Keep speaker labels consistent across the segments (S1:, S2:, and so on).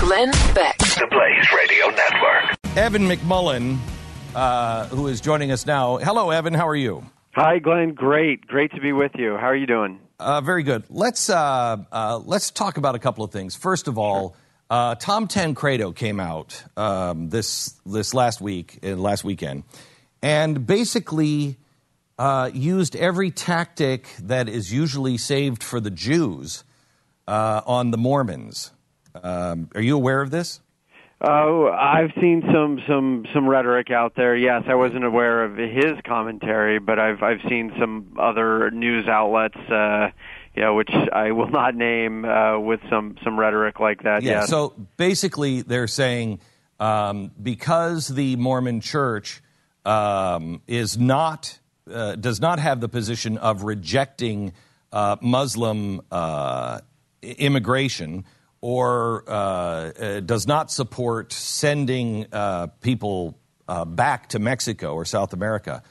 S1: Glenn Beck.
S2: The Blaze Radio Network.
S3: Evan McMullin, uh, who is joining us now. Hello, Evan. How are you?
S4: Hi, Glenn. Great, great to be with you. How are you doing?
S3: Uh, very good. Let's uh, uh, let's talk about a couple of things. First of all, uh, Tom Tancredo came out um, this this last week, uh, last weekend, and basically uh, used every tactic that is usually saved for the Jews on the Mormons. Um, are you aware of this?
S4: Oh, I've seen some some some rhetoric out there. Yes, I wasn't aware of his commentary, but I've I've seen some other news outlets, uh, you know, which I will not name, uh, with some some rhetoric like that.
S3: Yeah.
S4: yes.
S3: So basically, they're saying um, because the Mormon Church um, is not uh, does not have the position of rejecting uh, Muslim uh, immigration or uh, uh, does not support sending uh, people uh, back to Mexico or South America,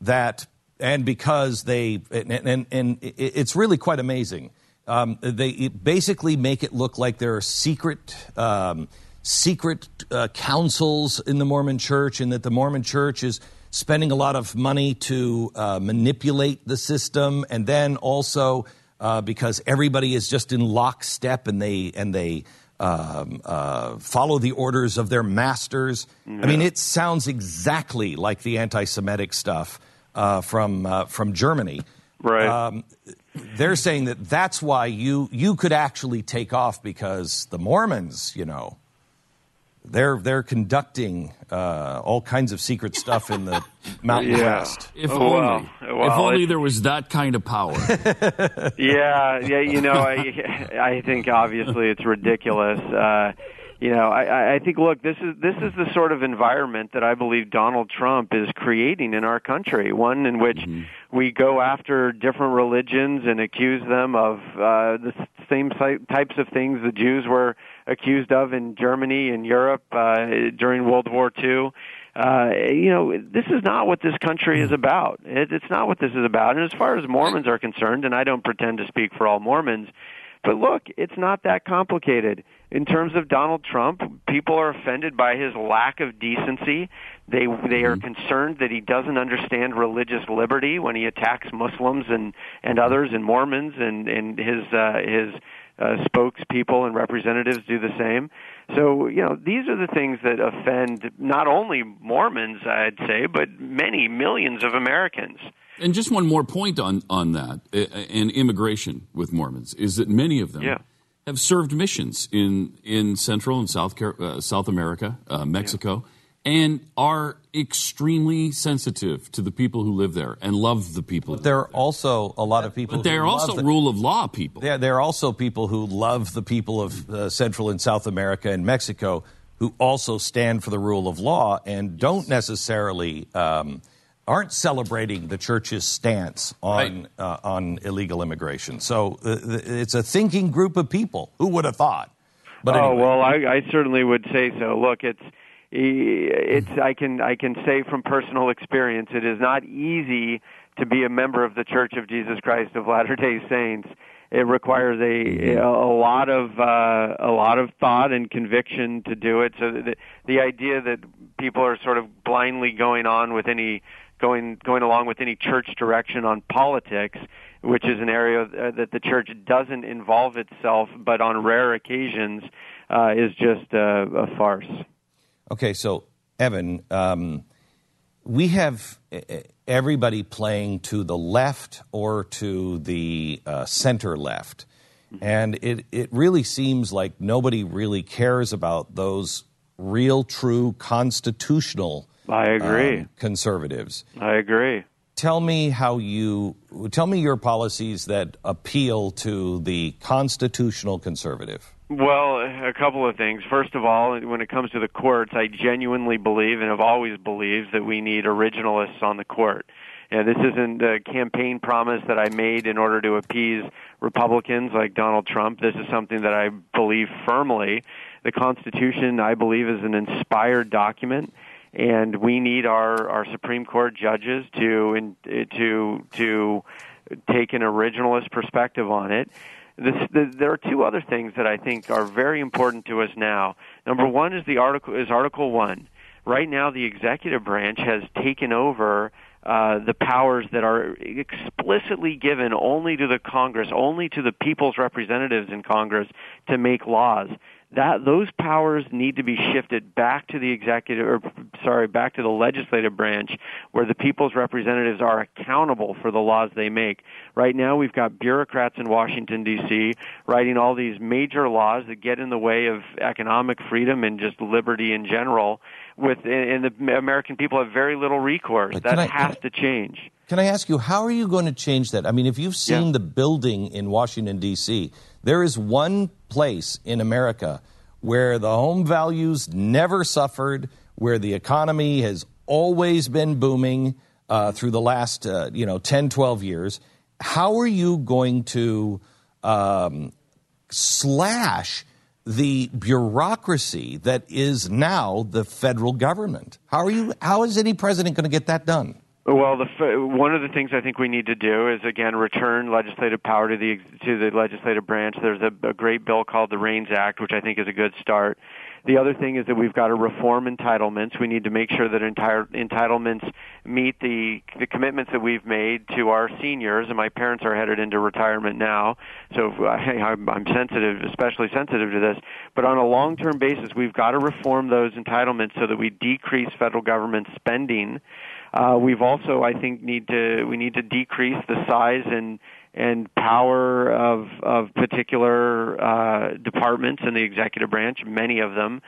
S3: that and because they and, and, and it's really quite amazing. Um, they basically make it look like there are secret um, secret uh, councils in the Mormon Church, and that the Mormon Church is spending a lot of money to uh, manipulate the system, and then also uh, because everybody is just in lockstep and they and they um, uh, follow the orders of their masters. I mean, it sounds exactly like the anti-Semitic stuff uh, from uh, from Germany.
S4: Right.
S3: Um, they're saying that that's why you you could actually take off because the Mormons, you know, they're they're conducting uh, all kinds of secret stuff in the Mountain
S4: Yeah.
S3: West.
S5: If
S4: Oh,
S5: only,
S4: wow. Well,
S5: if only
S4: it's-
S5: there was that kind of power.
S4: yeah, yeah. You know, I I think obviously it's ridiculous. Uh, you know, I- I, I think look, this is this is the sort of environment that I believe Donald Trump is creating in our country. One in which we go after different religions and accuse them of uh, the same types of things the Jews were accused of in Germany and Europe uh, during World War II. Uh, you know, this is not what this country is about. It, it's not what this is about. And as far as Mormons are concerned, and I don't pretend to speak for all Mormons, but look, it's not that complicated. In terms of Donald Trump, people are offended by his lack of decency. They they are concerned that he doesn't understand religious liberty when he attacks Muslims and and others and Mormons and and his uh, his uh, spokespeople and representatives do the same. So, you know, these are the things that offend not only Mormons, I'd say, but many millions of Americans.
S5: and just one more point on on that uh, and immigration with Mormons is that many of them
S4: Yeah.
S5: have served missions in in Central and South Car- uh, South America, uh, Mexico, and are extremely sensitive to the people who live there and love the people.
S3: There are also a lot of people.
S5: but they're also
S3: the-
S5: rule of law people.
S3: There, there are also people who love the people of uh, Central and South America and Mexico who also stand for the rule of law and don't necessarily um, aren't celebrating the church's stance on
S5: Right.
S3: uh, on illegal immigration. So uh, it's a thinking group of people. Who would have thought? But
S4: oh
S3: anyway.
S4: well, I, I certainly would say so. Look, it's it's I can I can say from personal experience, it is not easy to be a member of the Church of Jesus Christ of Latter Day Saints. It requires a a lot of uh, a lot of thought and conviction to do it. So the the idea that people are sort of blindly going on with any going going along with any church direction on politics, which is an area uh, that the church doesn't involve itself, but on rare occasions uh, is just uh, a farce.
S3: Okay, so Evan, um, we have everybody playing to the left or to the uh, center left, and it it really seems like nobody really cares about those real, true, constitutional.
S4: I agree.
S3: um, conservatives.
S4: I agree.
S3: Tell me how you tell me your policies that appeal to the constitutional conservative.
S4: Well, a couple of things. First of all, when it comes to the courts, I genuinely believe and have always believed that we need originalists on the court. And this isn't a campaign promise that I made in order to appease Republicans like Donald Trump. This is something that I believe firmly. The Constitution, I believe, is an inspired document, and we need our, our Supreme Court judges to in, to to take an originalist perspective on it. This, the, there are two other things that I think are very important to us now. Number one is the article is Article One. Right now, the executive branch has taken over uh, the powers that are explicitly given only to the Congress, only to the people's representatives in Congress to make laws that those powers need to be shifted back to the executive or sorry back to the legislative branch where the people's representatives are accountable for the laws they make. Right now we've got bureaucrats in Washington DC writing all these major laws that get in the way of economic freedom and just liberty in general with and the American people have very little recourse. That I, has to change.
S3: can I ask you how are you going to change that? I mean if you've seen yeah. the building in Washington DC there is one place in America where the home values never suffered, where the economy has always been booming uh, through the last uh, you know 10, 12 years. How are you going to um, slash the bureaucracy that is now the federal government? How are you? How is any president going to get that done?
S4: Well, the, one of the things I think we need to do is again return legislative power to the to the legislative branch. There's a, a great bill called the REINS Act, which I think is a good start. The other thing is that we've got to reform entitlements. We need to make sure that entire entitlements meet the the commitments that we've made to our seniors. And my parents are headed into retirement now, so I, I'm sensitive, especially sensitive to this. But on a long-term basis, we've got to reform those entitlements so that we decrease federal government spending uh, we've also, I think, need to we need to decrease the size and and power of of particular uh, departments in the executive branch, many of them,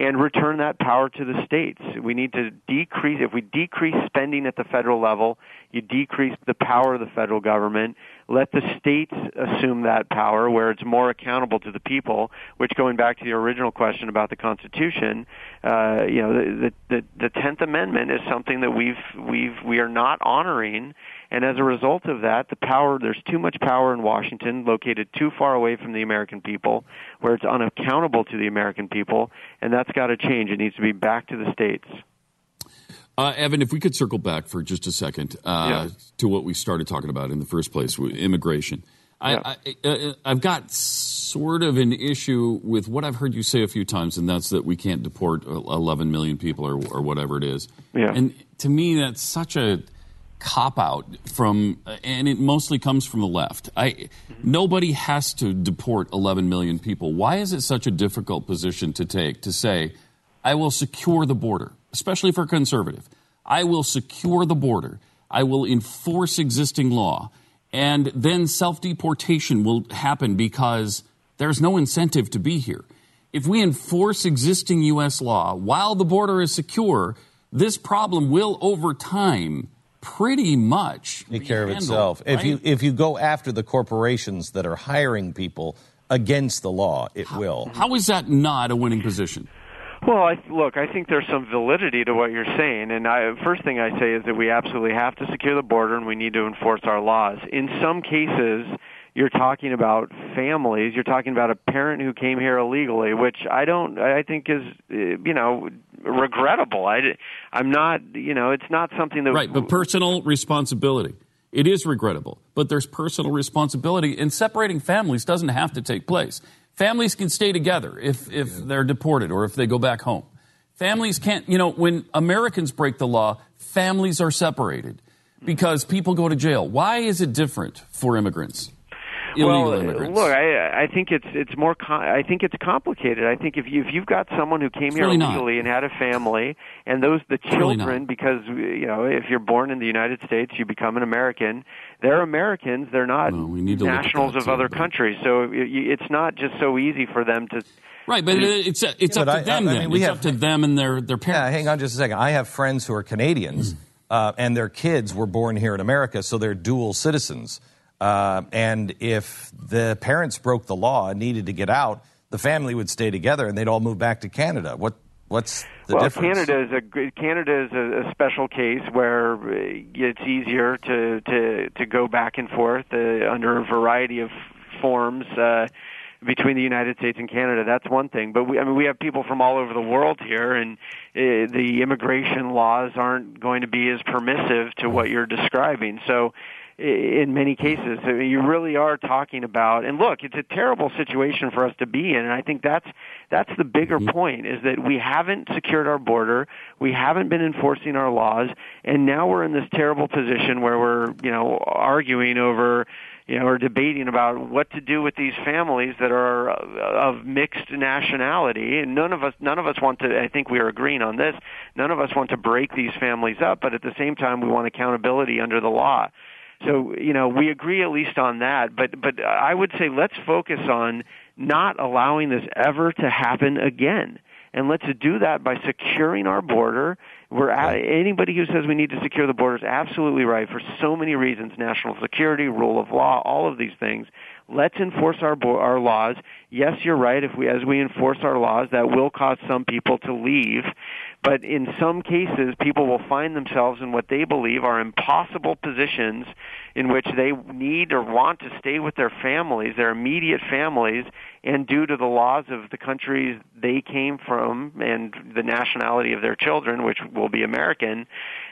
S4: and return that power to the states. We need to decrease if we decrease spending at the federal level, you decrease the power of the federal government, let the states assume that power where it's more accountable to the people, which going back to the original question about the Constitution, uh, you know, the, the, the 10th Amendment is something that we've, we've, we are not honoring. And as a result of that, the power, there's too much power in Washington, located too far away from the American people, where it's unaccountable to the American people, and that's got to change. It needs to be back to the states.
S5: Uh, Evan, if we could circle back for just a second uh, yeah. to what we started talking about in the first place, immigration. Yeah. I, have uh, got sort of an issue with what I've heard you say a few times, and that's that we can't deport 11 million people or, or whatever it is.
S4: Yeah.
S5: And to me, that's such a cop out from, and it mostly comes from the left. I, nobody has to deport 11 million people. Why is it such a difficult position to take to say, I will secure the border? especially for conservative. I will secure the border. I will enforce existing law. And then self deportation will happen because there's no incentive to be here. If we enforce existing U.S. law while the border is secure, this problem will over time pretty much
S3: take care of itself. Right? If you if you go after the corporations that are hiring people against the law, it
S5: how,
S3: will.
S5: How is that not a winning position?
S4: Well, I, look, I think there's some validity to what you're saying, and I, first thing I say is that we absolutely have to secure the border and we need to enforce our laws. In some cases, you're talking about families. You're talking about a parent who came here illegally, which I don't. I think is eh, you know regrettable. I, I'm not. You know, it's not something that
S5: right. But personal responsibility. It is regrettable, but there's personal responsibility, and separating families doesn't have to take place. Families can stay together if, if yeah. they're deported or if they go back home. Families can't, you know, when Americans break the law, families are separated because people go to jail. Why is it different for immigrants? Illegal
S4: well,
S5: immigrants?
S4: Look, I, I think it's it's more. Com- I think it's complicated. I think if you if you've got someone who came
S5: it's
S4: here
S5: really
S4: illegally
S5: not.
S4: and had a family, and those the children,
S5: really
S4: because you know if you're born in the United States, you become an American. They're Americans. They're not
S5: well, we
S4: nationals of
S5: too,
S4: other
S5: but...
S4: countries. So it, it's not just so easy for them to.
S5: Right, but it's it's yeah, up to I, them. I, then. it's have, up to them and their their parents.
S3: Yeah, hang on just a second. I have friends who are Canadians, mm. uh, and their kids were born here in America, so they're dual citizens. Uh, and if the parents broke the law and needed to get out, the family would stay together and they'd all move back to Canada. What what's the
S4: well,
S3: difference?
S4: Canada is a Canada is a, a special case where it's easier to to to go back and forth uh, under a variety of forms. Uh, between the United States and Canada, that's one thing. But we, I mean, we have people from all over the world here, and uh, the immigration laws aren't going to be as permissive to what you're describing. So, in many cases, I mean, you really are talking about. And look, it's a terrible situation for us to be in, and I think that's that's the bigger mm-hmm. point: is that we haven't secured our border, we haven't been enforcing our laws, and now we're in this terrible position where we're, you know, arguing over you know, or debating about what to do with these families that are of mixed nationality. And none of us, none of us want to. I think we are agreeing on this. None of us want to break these families up, but at the same time, we want accountability under the law. So you know, we agree at least on that. But but I would say let's focus on not allowing this ever to happen again. And let's do that by securing our border. We're at, anybody who says we need to secure the border is absolutely right for so many reasons: national security, rule of law, all of these things. Let's enforce our our laws. Yes, you're right. If we as we enforce our laws, that will cause some people to leave. But in some cases, people will find themselves in what they believe are impossible positions in which they need or want to stay with their families, their immediate families, and due to the laws of the countries they came from and the nationality of their children, which will be American,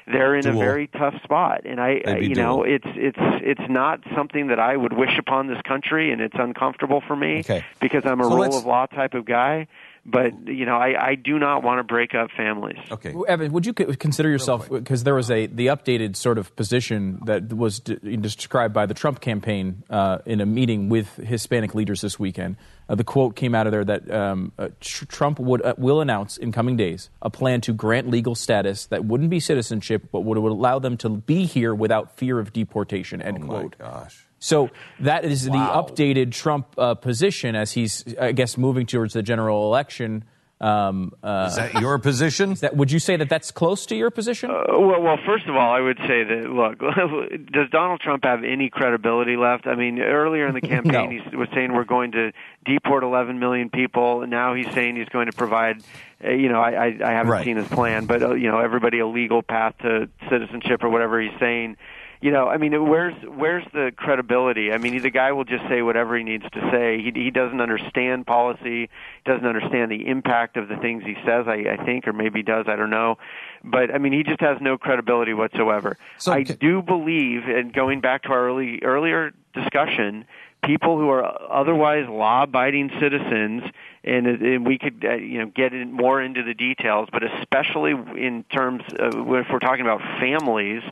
S4: they're in a very tough spot. And I,
S3: They'd
S4: I
S3: be
S4: you know, it's it's it's not something that I would wish upon this country, and it's uncomfortable for me
S3: Okay.
S4: because I'm a
S3: So
S4: rule of law type of guy. But you know, I, I do not want to break up families.
S3: Okay.
S6: Evan, would you consider yourself because there was a the updated sort of position that was d- described by the Trump campaign uh, in a meeting with Hispanic leaders this weekend. Uh, the quote came out of there that um, uh, tr- Trump would uh, will announce in coming days a plan to grant legal status that wouldn't be citizenship, but would, would allow them to be here without fear of deportation. End
S3: Oh
S6: quote.
S3: gosh.
S6: So that is
S3: Wow.
S6: the updated Trump uh, position as he's, I guess, moving towards the general election. Um, uh,
S3: Is that your position?
S6: that, would you say that that's close to your position?
S4: Uh, well, well, first of all, I would say that look, does Donald Trump have any credibility left? I mean, earlier in the campaign,
S6: No.
S4: he was saying we're going to deport 11 million people, and now he's saying he's going to provide. Uh, you know, I, I, I haven't
S3: Right.
S4: seen his plan, but uh, you know, everybody a legal path to citizenship or whatever he's saying. You know, I mean, where's where's the credibility? I mean, the guy will just say whatever he needs to say. He he doesn't understand policy, doesn't understand the impact of the things he says. I, I think, or maybe he does. I don't know, but I mean, he just has no credibility whatsoever.
S3: So
S4: I do believe, and going back to our early earlier discussion, people who are otherwise law-abiding citizens, and, and we could uh, you know get in more into the details, but especially in terms of if we're talking about families,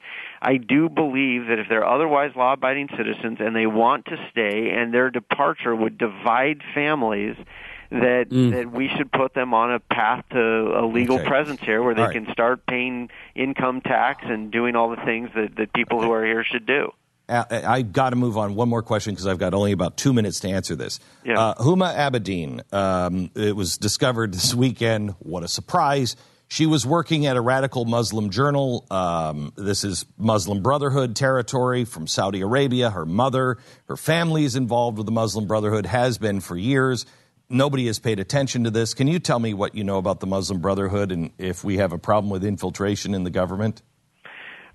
S4: I do believe that if they're otherwise law-abiding citizens and they want to stay, and their departure would divide families. That that we should put them on a path to a legal
S3: Okay.
S4: presence here, where they
S3: right.
S4: can start paying income tax and doing all the things that, that people who are here should do.
S3: Uh, I got to move on. One more question because I've got only about two minutes to answer this.
S4: Yeah.
S3: Uh, Huma Abedin, um, it was discovered this weekend. What a surprise. She was working at a radical Muslim journal. Um, this is Muslim Brotherhood territory from Saudi Arabia. Her mother, her family is involved with the Muslim Brotherhood, has been for years. Nobody has paid attention to this. Can you tell me what you know about the Muslim Brotherhood and if we have a problem with infiltration in the government?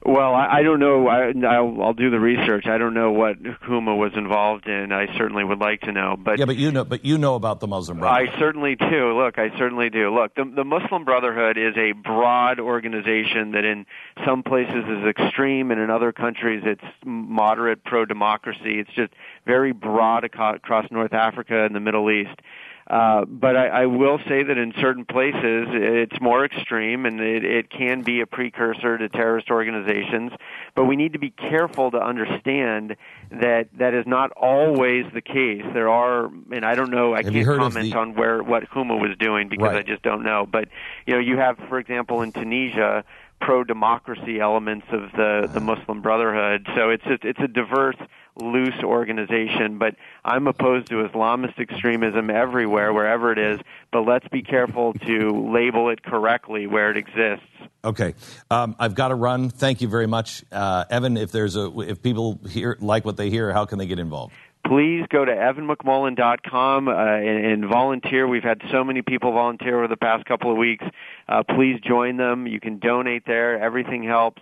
S4: Well, I, I don't know. I, I'll, I'll do the research. I don't know what Huma was involved in. I certainly would like to know, but
S3: Yeah, but you know, but you know about the Muslim Brotherhood.
S4: I certainly do. Look, I certainly do. Look, the, the Muslim Brotherhood is a broad organization that in some places is extreme and in other countries it's moderate pro-democracy. It's just very broad across North Africa and the Middle East. Uh, but I, I will say that in certain places it's more extreme and it, it can be a precursor to terrorist organizations. But we need to be careful to understand that that is not always the case. There are, and I don't know, I
S3: Have
S4: can't comment
S3: the-
S4: on where what Huma was doing because
S3: Right.
S4: I just don't know. But you know, you have, for example, in Tunisia, pro-democracy elements of the the Muslim Brotherhood. So it's just, it's a diverse, loose organization. But I'm opposed to Islamist extremism everywhere, wherever it is. But let's be careful to label it correctly where it exists.
S3: Okay, um, I've got to run. Thank you very much, uh, Evan. If there's a if people hear like what they hear, how can they get involved?
S4: please go to evanmcmullin.com uh, and, and volunteer. We've had so many people volunteer over the past couple of weeks. Uh, please join them. You can donate there. Everything helps.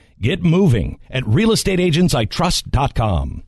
S3: Get moving at realestateagentsitrust.com.